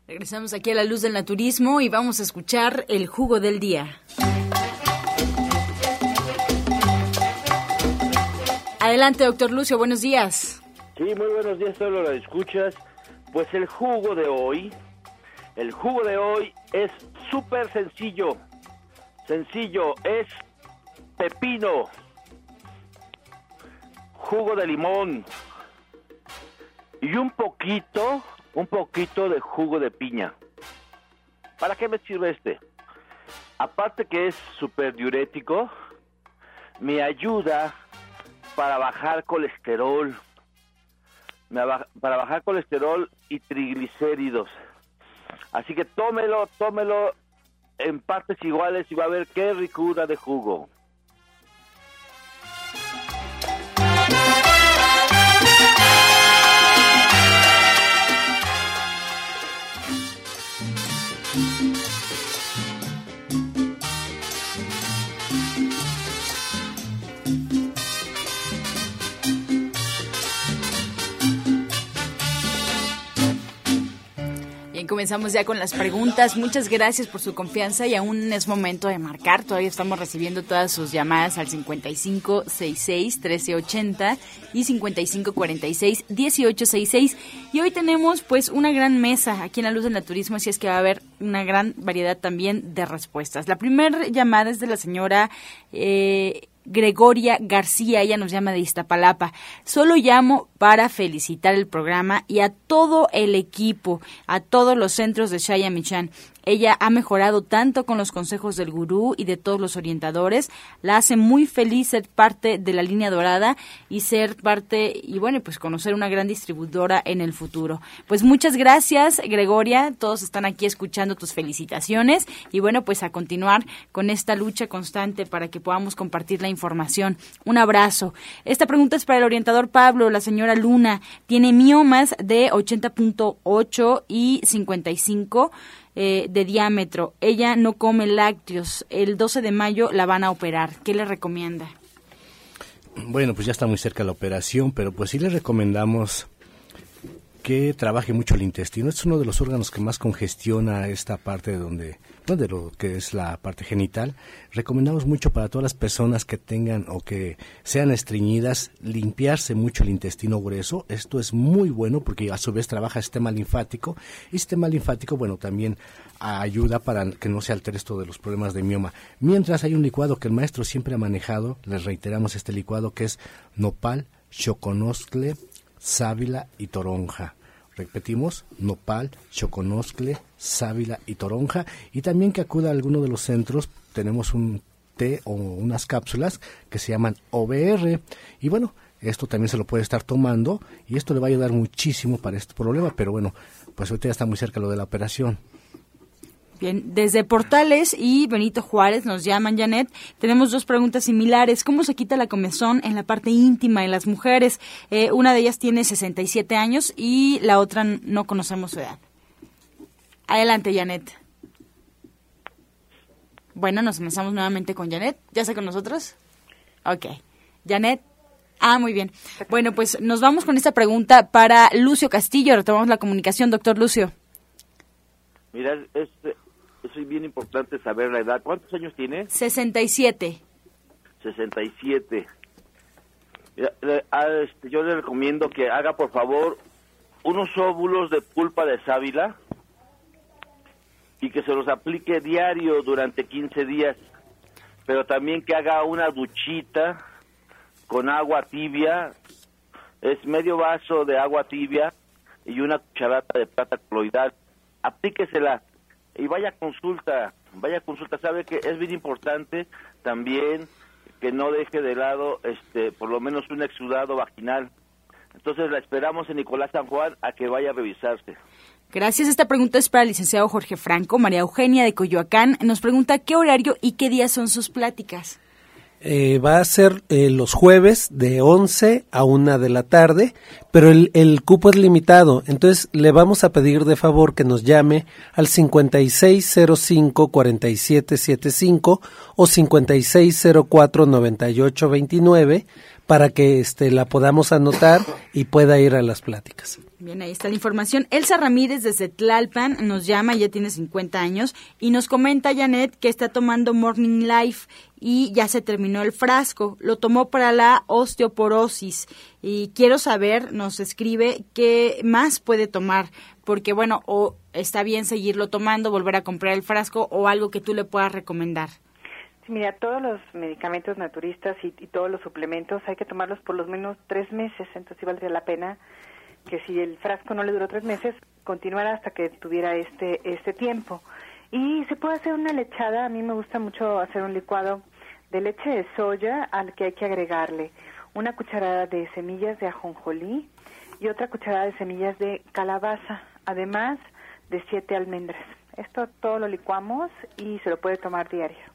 Regresamos aquí a La Luz del Naturismo y vamos a escuchar el jugo del día. Adelante, doctor Lucio, buenos días.
Sí, muy buenos días, solo lo escuchas. Pues el jugo de hoy, el jugo de hoy es súper sencillo. Sencillo, es pepino, jugo de limón y un poquito, un poquito de jugo de piña. ¿Para qué me sirve este? Aparte que es súper diurético, me ayuda para bajar colesterol, para bajar colesterol y triglicéridos. Así que tómelo, tómelo en partes iguales y va a ver qué ricura de jugo. Thank you.
Comenzamos ya con las preguntas. Muchas gracias por su confianza y aún es momento de marcar. Todavía estamos recibiendo todas sus llamadas al 5566-1380 y 5546-1866. Y hoy tenemos pues una gran mesa aquí en la Luz del Naturismo, así es que va a haber una gran variedad también de respuestas. La primera llamada es de la señora... Eh, Gregoria García, ella nos llama de Iztapalapa. Solo llamo para felicitar el programa y a todo el equipo, a todos los centros de Shaya Michan. Ella ha mejorado tanto con los consejos del gurú y de todos los orientadores. La hace muy feliz ser parte de la línea dorada y ser parte, y bueno, pues conocer una gran distribuidora en el futuro. Pues muchas gracias, Gregoria. Todos están aquí escuchando tus felicitaciones. Y bueno, pues a continuar con esta lucha constante para que podamos compartir la información. Un abrazo. Esta pregunta es para el orientador Pablo. La señora Luna tiene miomas de 80.8 y 55 eh, de diámetro. Ella no come lácteos. El 12 de mayo la van a operar. ¿Qué le recomienda?
Bueno, pues ya está muy cerca la operación, pero pues sí le recomendamos que trabaje mucho el intestino. es uno de los órganos que más congestiona esta parte de de lo que es la parte genital. Recomendamos mucho para todas las personas que tengan o que sean estreñidas limpiarse mucho el intestino grueso. Esto es muy bueno porque a su vez trabaja el sistema linfático y sistema linfático, bueno, también ayuda para que no se altere esto de los problemas de mioma. Mientras hay un licuado que el maestro siempre ha manejado, les reiteramos este licuado que es nopal, choconoscle, sábila y toronja. Repetimos, nopal, choconoscle, sábila y toronja. Y también que acuda a alguno de los centros, tenemos un té o unas cápsulas que se llaman OBR. Y bueno, esto también se lo puede estar tomando y esto le va a ayudar muchísimo para este problema. Pero bueno, pues ahorita ya está muy cerca lo de la operación.
Bien, desde Portales y Benito Juárez nos llaman, Janet. Tenemos dos preguntas similares. ¿Cómo se quita la comezón en la parte íntima en las mujeres? Eh, una de ellas tiene 67 años y la otra no conocemos su edad. Adelante, Janet. Bueno, nos comenzamos nuevamente con Janet. ¿Ya está con nosotros? Ok. Janet. Ah, muy bien. Bueno, pues nos vamos con esta pregunta para Lucio Castillo. Retomamos la comunicación, doctor Lucio.
Mira, eso es bien importante saber la edad. ¿Cuántos años tiene?
67.
67. Ah, este, yo le recomiendo que haga, por favor, unos óvulos de pulpa de sábila y que se los aplique diario durante 15 días. Pero también que haga una duchita con agua tibia. Es medio vaso de agua tibia y una cucharada de plata coloidal. Aplíquesela y vaya consulta, vaya consulta, sabe que es bien importante también que no deje de lado este por lo menos un exudado vaginal. Entonces la esperamos en Nicolás San Juan a que vaya a revisarse.
Gracias. Esta pregunta es para el licenciado Jorge Franco. María Eugenia de Coyoacán nos pregunta qué horario y qué días son sus pláticas.
Eh, va a ser eh, los jueves de 11 a 1 de la tarde, pero el, el, cupo es limitado, entonces le vamos a pedir de favor que nos llame al 5605-4775 o 5604-9829 para que este, la podamos anotar y pueda ir a las pláticas.
Bien, ahí está la información. Elsa Ramírez desde Tlalpan nos llama, ya tiene 50 años, y nos comenta, Janet, que está tomando Morning Life y ya se terminó el frasco. Lo tomó para la osteoporosis. Y quiero saber, nos escribe, qué más puede tomar. Porque, bueno, o está bien seguirlo tomando, volver a comprar el frasco o algo que tú le puedas recomendar.
Sí, mira, todos los medicamentos naturistas y, y todos los suplementos hay que tomarlos por lo menos tres meses. Entonces, sí valdría la pena que si el frasco no le duró tres meses, continuara hasta que tuviera este, este tiempo. Y se puede hacer una lechada, a mí me gusta mucho hacer un licuado de leche de soya al que hay que agregarle una cucharada de semillas de ajonjolí y otra cucharada de semillas de calabaza, además de siete almendras. Esto todo lo licuamos y se lo puede tomar diario.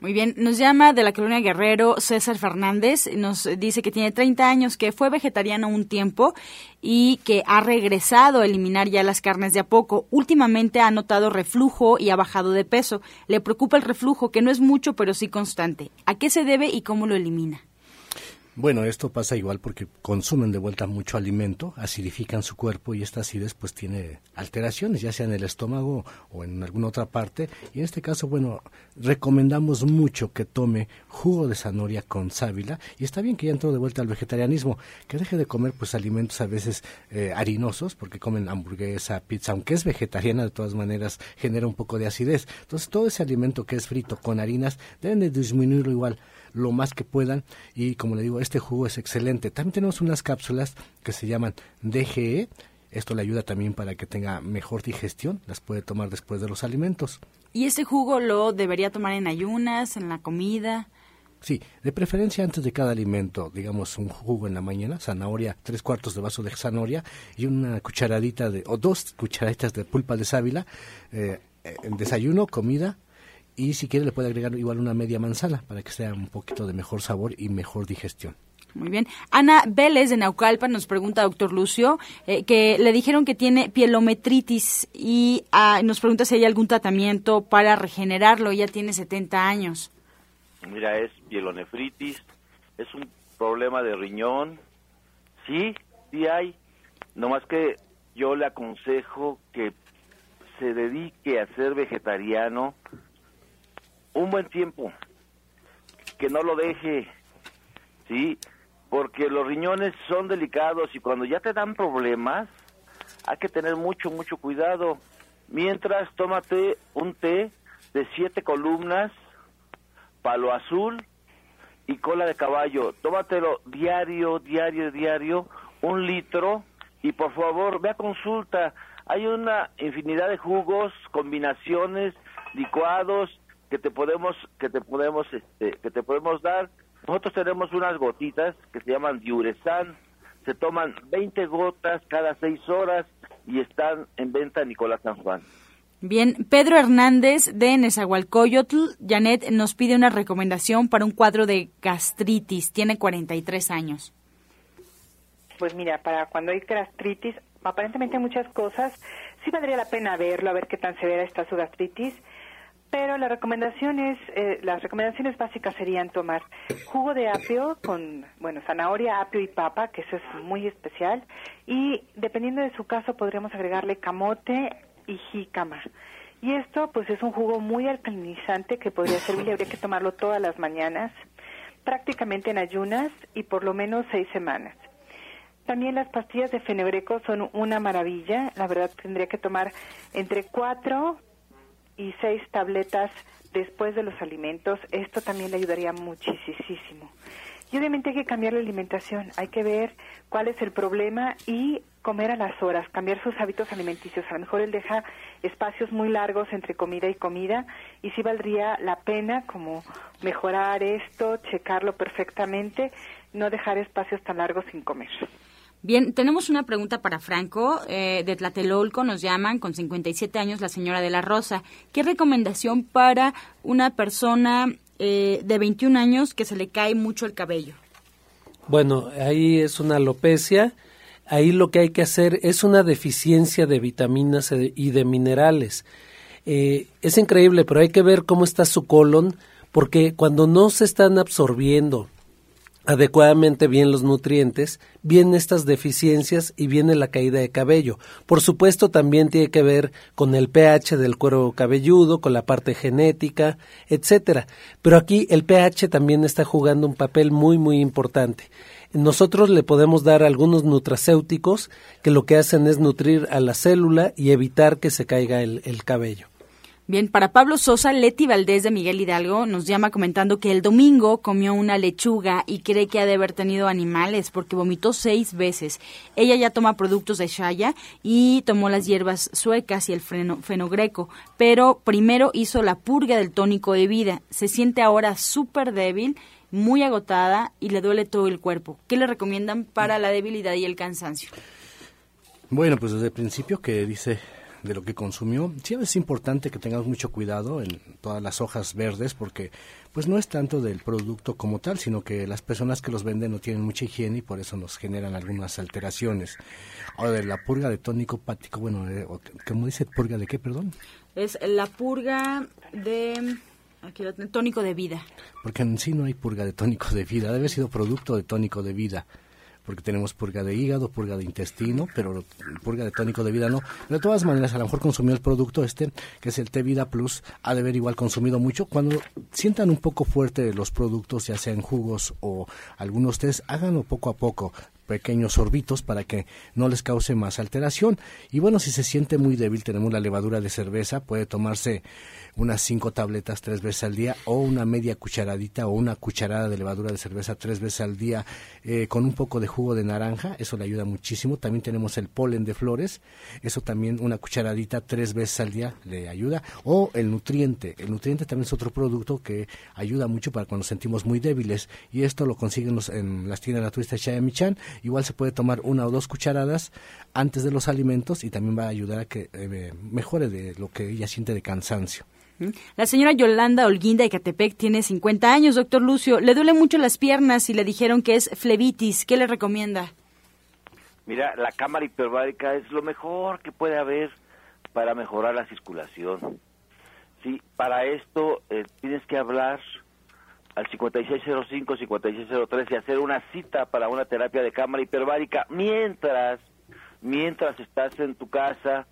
Muy bien, nos llama de la colonia Guerrero César Fernández, nos dice que tiene 30 años, que fue vegetariano un tiempo y que ha regresado a eliminar ya las carnes de a poco. Últimamente ha notado reflujo y ha bajado de peso. Le preocupa el reflujo, que no es mucho, pero sí constante. ¿A qué se debe y cómo lo elimina?
Bueno, esto pasa igual porque consumen de vuelta mucho alimento, acidifican su cuerpo y esta acidez pues tiene alteraciones, ya sea en el estómago o en alguna otra parte. Y en este caso, bueno, recomendamos mucho que tome jugo de zanahoria con sábila y está bien que ya entró de vuelta al vegetarianismo, que deje de comer pues alimentos a veces eh, harinosos porque comen hamburguesa, pizza, aunque es vegetariana de todas maneras genera un poco de acidez. Entonces todo ese alimento que es frito con harinas deben de disminuirlo igual lo más que puedan y como le digo, este jugo es excelente. También tenemos unas cápsulas que se llaman DGE, esto le ayuda también para que tenga mejor digestión, las puede tomar después de los alimentos.
¿Y ese jugo lo debería tomar en ayunas, en la comida?
Sí, de preferencia antes de cada alimento, digamos un jugo en la mañana, zanahoria, tres cuartos de vaso de zanahoria y una cucharadita de, o dos cucharaditas de pulpa de sábila, eh, en desayuno, comida, y si quiere le puede agregar igual una media manzana para que sea un poquito de mejor sabor y mejor digestión.
Muy bien. Ana Vélez de Naucalpan nos pregunta, doctor Lucio, eh, que le dijeron que tiene pielometritis y ah, nos pregunta si hay algún tratamiento para regenerarlo. Ya tiene 70 años.
Mira, es pielonefritis, es un problema de riñón. Sí, sí hay. Nomás que yo le aconsejo que se dedique a ser vegetariano un buen tiempo, que no lo deje, ¿sí? Porque los riñones son delicados y cuando ya te dan problemas, hay que tener mucho, mucho cuidado. Mientras, tómate un té de siete columnas, palo azul y cola de caballo. Tómatelo diario, diario, diario, un litro y por favor, ve a consulta. Hay una infinidad de jugos, combinaciones, licuados, que te podemos que te podemos este, que te podemos dar nosotros tenemos unas gotitas que se llaman diuresan se toman 20 gotas cada 6 horas y están en venta en Nicolás San Juan
Bien, Pedro Hernández de Nezahualcóyotl, Janet nos pide una recomendación para un cuadro de gastritis. Tiene 43 años.
Pues mira, para cuando hay gastritis, aparentemente hay muchas cosas. Sí valdría la pena verlo, a ver qué tan severa está su gastritis. Pero la recomendación es, eh, las recomendaciones básicas serían tomar jugo de apio con, bueno, zanahoria, apio y papa, que eso es muy especial, y dependiendo de su caso podríamos agregarle camote y jícama. Y esto, pues, es un jugo muy alcalinizante que podría servirle, habría que tomarlo todas las mañanas, prácticamente en ayunas y por lo menos seis semanas. También las pastillas de fenogreco son una maravilla. La verdad tendría que tomar entre cuatro y seis tabletas después de los alimentos, esto también le ayudaría muchísimo. Y obviamente hay que cambiar la alimentación, hay que ver cuál es el problema y comer a las horas, cambiar sus hábitos alimenticios. A lo mejor él deja espacios muy largos entre comida y comida y sí valdría la pena como mejorar esto, checarlo perfectamente, no dejar espacios tan largos sin comer.
Bien, tenemos una pregunta para Franco. Eh, de Tlatelolco nos llaman con 57 años la señora de la Rosa. ¿Qué recomendación para una persona eh, de 21 años que se le cae mucho el cabello?
Bueno, ahí es una alopecia. Ahí lo que hay que hacer es una deficiencia de vitaminas y de minerales. Eh, es increíble, pero hay que ver cómo está su colon, porque cuando no se están absorbiendo adecuadamente bien los nutrientes, vienen estas deficiencias y viene la caída de cabello. Por supuesto, también tiene que ver con el pH del cuero cabelludo, con la parte genética, etcétera. Pero aquí el pH también está jugando un papel muy muy importante. Nosotros le podemos dar algunos nutracéuticos que lo que hacen es nutrir a la célula y evitar que se caiga el cabello.
Bien, para Pablo Sosa, Leti Valdés de Miguel Hidalgo nos llama comentando que el domingo comió una lechuga y cree que ha de haber tenido animales porque vomitó seis veces. Ella ya toma productos de Shaya y tomó las hierbas suecas y el freno, fenogreco, pero primero hizo la purga del tónico de vida. Se siente ahora súper débil, muy agotada y le duele todo el cuerpo. ¿Qué le recomiendan para la debilidad y el cansancio?
Bueno, pues desde el principio que dice de lo que consumió. Sí es importante que tengamos mucho cuidado en todas las hojas verdes porque pues no es tanto del producto como tal, sino que las personas que los venden no tienen mucha higiene y por eso nos generan algunas alteraciones. Ahora, de la purga de tónico pático, bueno, ¿cómo dice purga de qué, perdón?
Es la purga de Aquí lo tónico de vida.
Porque en sí no hay purga de tónico de vida, debe haber sido producto de tónico de vida porque tenemos purga de hígado, purga de intestino, pero purga de tónico de vida no. de todas maneras, a lo mejor consumió el producto este, que es el T Vida Plus, ha de haber igual consumido mucho. Cuando sientan un poco fuerte los productos, ya sean jugos o algunos test, háganlo poco a poco pequeños sorbitos para que no les cause más alteración. Y bueno, si se siente muy débil, tenemos la levadura de cerveza, puede tomarse unas cinco tabletas tres veces al día o una media cucharadita o una cucharada de levadura de cerveza tres veces al día eh, con un poco de jugo de naranja, eso le ayuda muchísimo. También tenemos el polen de flores, eso también una cucharadita tres veces al día le ayuda. O el nutriente, el nutriente también es otro producto que ayuda mucho para cuando nos sentimos muy débiles y esto lo consiguen en las tiendas naturistas Michan. Igual se puede tomar una o dos cucharadas antes de los alimentos y también va a ayudar a que eh, mejore de lo que ella siente de cansancio.
La señora Yolanda Holguinda de Catepec tiene 50 años, doctor Lucio. Le duele mucho las piernas y le dijeron que es flebitis. ¿Qué le recomienda?
Mira, la cámara hiperbárica es lo mejor que puede haber para mejorar la circulación. Sí, para esto eh, tienes que hablar al 5605-5603 y hacer una cita para una terapia de cámara hiperbárica mientras mientras estás en tu casa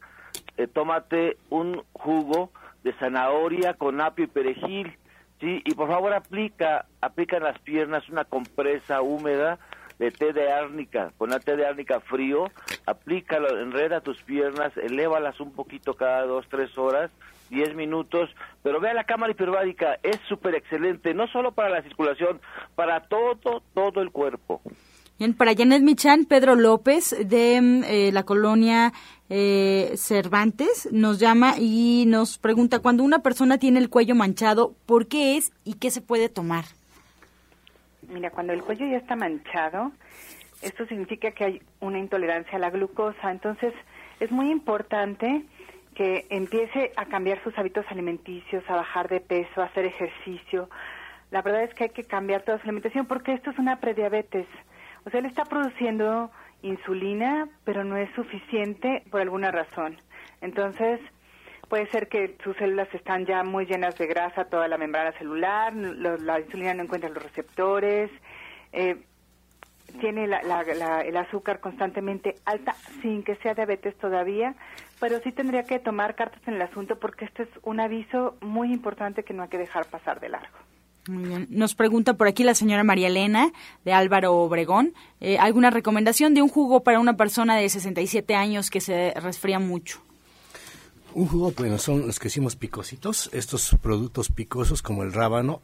eh, tómate un jugo de zanahoria con apio y perejil, ¿sí? Y por favor aplica, aplica en las piernas una compresa húmeda de té de árnica, con té de árnica frío, aplícalo, enreda tus piernas, elévalas un poquito cada dos, tres horas, diez minutos, pero vea la cámara hiperbárica, es súper excelente, no solo para la circulación, para todo, todo el cuerpo.
Bien, para Janet Michan, Pedro López de mm, eh, la colonia eh, Cervantes nos llama y nos pregunta, cuando una persona tiene el cuello manchado, ¿por qué es y qué se puede tomar?
Mira, cuando el cuello ya está manchado, esto significa que hay una intolerancia a la glucosa. Entonces, es muy importante que empiece a cambiar sus hábitos alimenticios, a bajar de peso, a hacer ejercicio. La verdad es que hay que cambiar toda su alimentación porque esto es una prediabetes. O sea, él está produciendo insulina, pero no es suficiente por alguna razón. Entonces, puede ser que sus células están ya muy llenas de grasa, toda la membrana celular, la insulina no encuentra los receptores, eh, tiene el azúcar constantemente alta sin que sea diabetes todavía, pero sí tendría que tomar cartas en el asunto porque este es un aviso muy importante que no hay que dejar pasar de largo.
Muy bien. Nos pregunta por aquí la señora María Elena de Álvaro Obregón. Eh, ¿Alguna recomendación de un jugo para una persona de 67 años que se resfría mucho?
Un jugo, bueno, son los que hicimos picositos. Estos productos picosos como el rábano,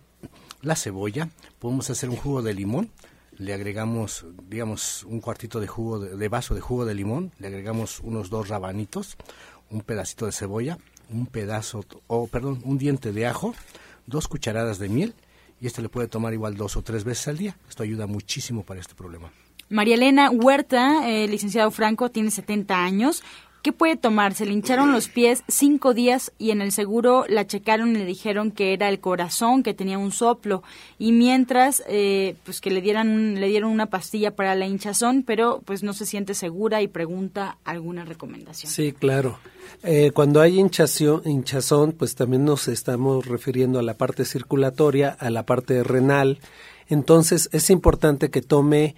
la cebolla. Podemos hacer un jugo de limón. Le agregamos, digamos, un cuartito de jugo de, vaso de jugo de limón. Le agregamos unos dos rabanitos, un pedacito de cebolla, un pedazo, o perdón, un diente de ajo, dos cucharadas de miel y este le puede tomar igual dos o tres veces al día. Esto ayuda muchísimo para este problema.
María Elena Huerta, eh, licenciado Franco, tiene 70 años. ¿Qué puede tomar? Se le hincharon los pies cinco días y en el seguro la checaron y le dijeron que era el corazón, que tenía un soplo. Y mientras, eh, pues que le, dieran, le dieron una pastilla para la hinchazón, pero pues no se siente segura y pregunta alguna recomendación.
Sí, claro. Eh, cuando hay hinchación, hinchazón, pues también nos estamos refiriendo a la parte circulatoria, a la parte renal. Entonces es importante que tome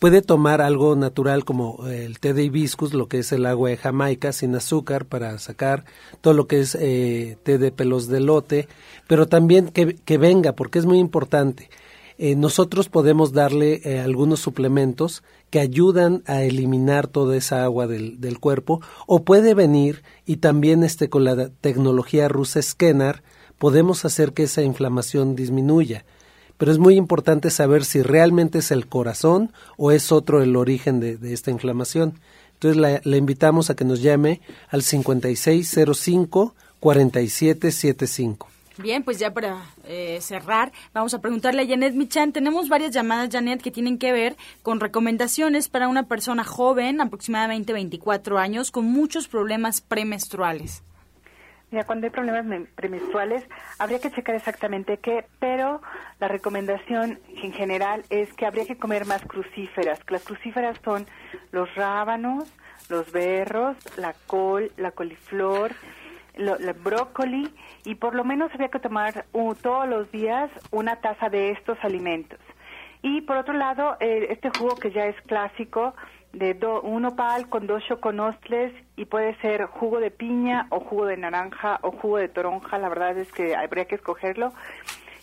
Puede tomar algo natural como el té de hibiscus, lo que es el agua de Jamaica sin azúcar para sacar todo lo que es eh, té de pelos de lote, pero también que, venga, porque es muy importante. Eh, nosotros podemos darle eh, algunos suplementos que ayudan a eliminar toda esa agua del, del, cuerpo o puede venir y también este con la tecnología rusa Scanner podemos hacer que esa inflamación disminuya pero es muy importante saber si realmente es el corazón o es otro el origen de, esta inflamación. Entonces le invitamos a que nos llame al 5605-4775.
Bien, pues ya para eh, cerrar, vamos a preguntarle a Janet Michan. Tenemos varias llamadas, Janet, que tienen que ver con recomendaciones para una persona joven, aproximadamente 24 años, con muchos problemas premenstruales.
Mira, cuando hay problemas premenstruales, habría que checar exactamente qué, pero la recomendación en general es que habría que comer más crucíferas. Las crucíferas son los rábanos, los berros, la col, la coliflor, el brócoli y por lo menos había que tomar todos los días una taza de estos alimentos. Y por otro lado, eh, este jugo que ya es clásico, de un opal con dos choconostles y puede ser jugo de piña o jugo de naranja o jugo de toronja, la verdad es que habría que escogerlo.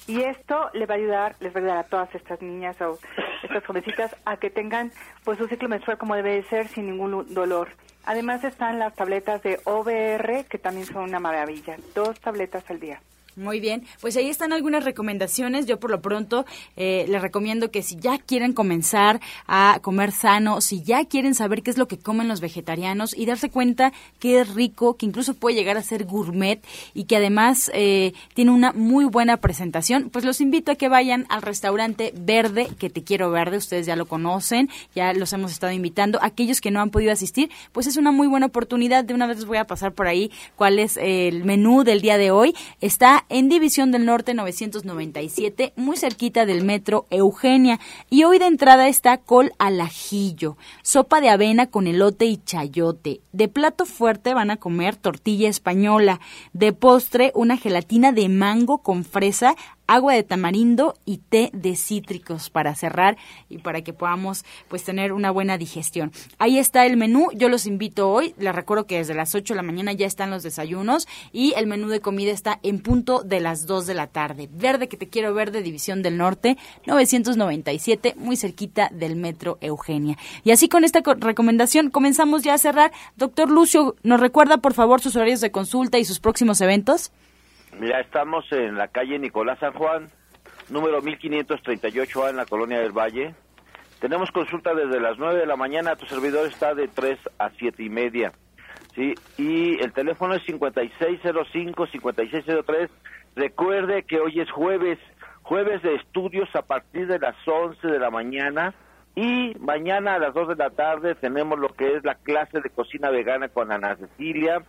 Y esto le va a ayudar, les va a ayudar a todas estas niñas o estas jovencitas a que tengan pues un ciclo menstrual como debe de ser sin ningún dolor. Además están las tabletas de OBR que también son una maravilla, dos tabletas al día.
Muy bien, pues ahí están algunas recomendaciones. Yo por lo pronto eh, les recomiendo que si ya quieren comenzar a comer sano, si ya quieren saber qué es lo que comen los vegetarianos y darse cuenta que es rico, que incluso puede llegar a ser gourmet y que además eh, tiene una muy buena presentación, pues los invito a que vayan al restaurante Verde, que te quiero verde, ustedes ya lo conocen, ya los hemos estado invitando. Aquellos que no han podido asistir, pues es una muy buena oportunidad. De una vez les voy a pasar por ahí cuál es el menú del día de hoy. Está en División del Norte 997, muy cerquita del metro Eugenia. Y hoy de entrada está col al ajillo, sopa de avena con elote y chayote. De plato fuerte van a comer tortilla española. De postre, una gelatina de mango con fresa agua de tamarindo y té de cítricos para cerrar y para que podamos pues tener una buena digestión. Ahí está el menú, yo los invito hoy, les recuerdo que desde las 8 de la mañana ya están los desayunos y el menú de comida está en punto de las 2 de la tarde. Verde que te quiero ver de División del Norte, 997, muy cerquita del Metro Eugenia. Y así con esta recomendación comenzamos ya a cerrar. Doctor Lucio, ¿nos recuerda por favor sus horarios de consulta y sus próximos eventos?
Ya estamos en la calle Nicolás San Juan, número 1538A en la Colonia del Valle. Tenemos consulta desde las 9 de la mañana, tu servidor está de 3 a 7 y media. ¿sí? Y el teléfono es 5605-5603. Recuerde que hoy es jueves, jueves de estudios a partir de las 11 de la mañana. Y mañana a las 2 de la tarde tenemos lo que es la clase de cocina vegana con Ana Cecilia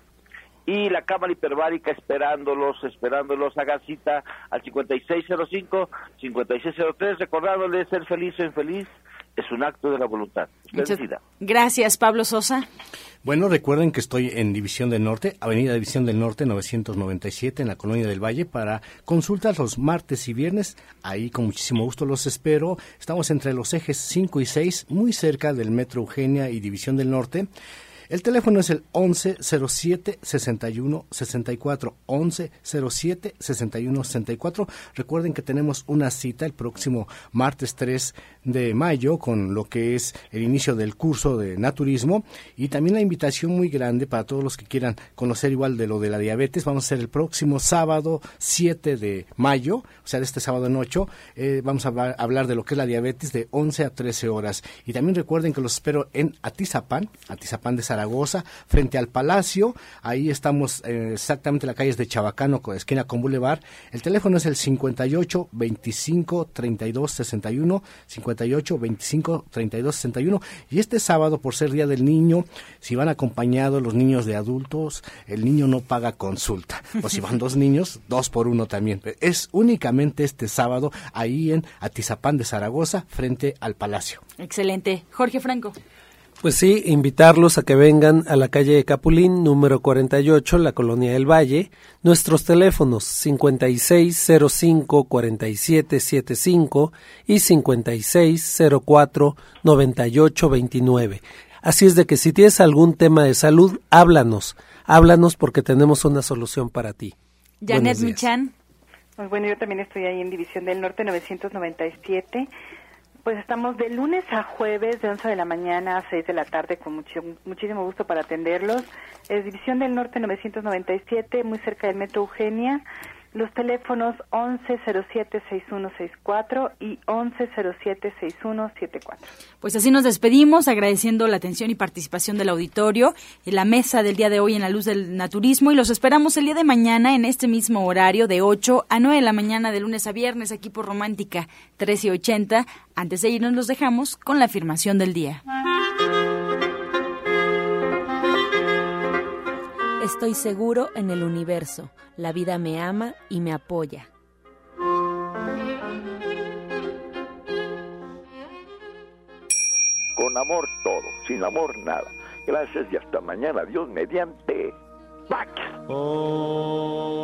y la cámara hiperbárica esperándolos, esperándolos, haga cita al 5605-5603, recordándoles ser feliz o infeliz es un acto de la voluntad.
gracias, Pablo Sosa.
Bueno, recuerden que estoy en División del Norte, Avenida División del Norte 997 en la Colonia del Valle para consultas los martes y viernes. Ahí con muchísimo gusto los espero. Estamos entre los ejes 5 y 6, muy cerca del Metro Eugenia y División del Norte. El teléfono es el 1107 61 64 1107 61 64. Recuerden que tenemos una cita el próximo martes 3 de mayo con lo que es el inicio del curso de naturismo y también la invitación muy grande para todos los que quieran conocer igual de lo de la diabetes. Vamos a hacer el próximo sábado 7 de mayo, o sea, de este sábado en 8, eh, vamos a hablar, hablar, de lo que es la diabetes de 11 a 13 horas. Y también recuerden que los espero en Atizapán, Atizapán de Zaragoza, frente al Palacio. Ahí estamos eh, exactamente en la calle de Chabacano, esquina con Boulevard. El teléfono es el 58 25 32 61 58 25 32 61. Y este sábado, por ser Día del Niño, si van acompañados los niños de adultos, el niño no paga consulta. O si van dos niños, dos por uno también. Es únicamente este sábado ahí en Atizapán de Zaragoza, frente al Palacio.
Excelente. Jorge Franco.
Pues sí, invitarlos a que vengan a la calle Capulín, número 48, la Colonia del Valle. Nuestros teléfonos 5605-4775 y 5604-9829. Así es de que si tienes algún tema de salud, háblanos. Háblanos porque tenemos una solución para ti.
Janet Michan.
Pues bueno, yo también estoy ahí en División del Norte 997 pues estamos de lunes a jueves de 11 de la mañana a 6 de la tarde con mucho, muchísimo gusto para atenderlos. Es División del Norte 997, muy cerca del Metro Eugenia. Los teléfonos 1107-6164 y 1107-6174.
Pues así nos despedimos, agradeciendo la atención y participación del auditorio en la mesa del día de hoy en la luz del naturismo y los esperamos el día de mañana en este mismo horario de 8 a 9 de la mañana de lunes a viernes aquí por Romántica 13 y 80. Antes de irnos los dejamos con la afirmación del día.
Estoy seguro en el universo. La vida me ama y me apoya.
Con amor todo, sin amor nada. Gracias y hasta mañana. Dios mediante. back. Oh.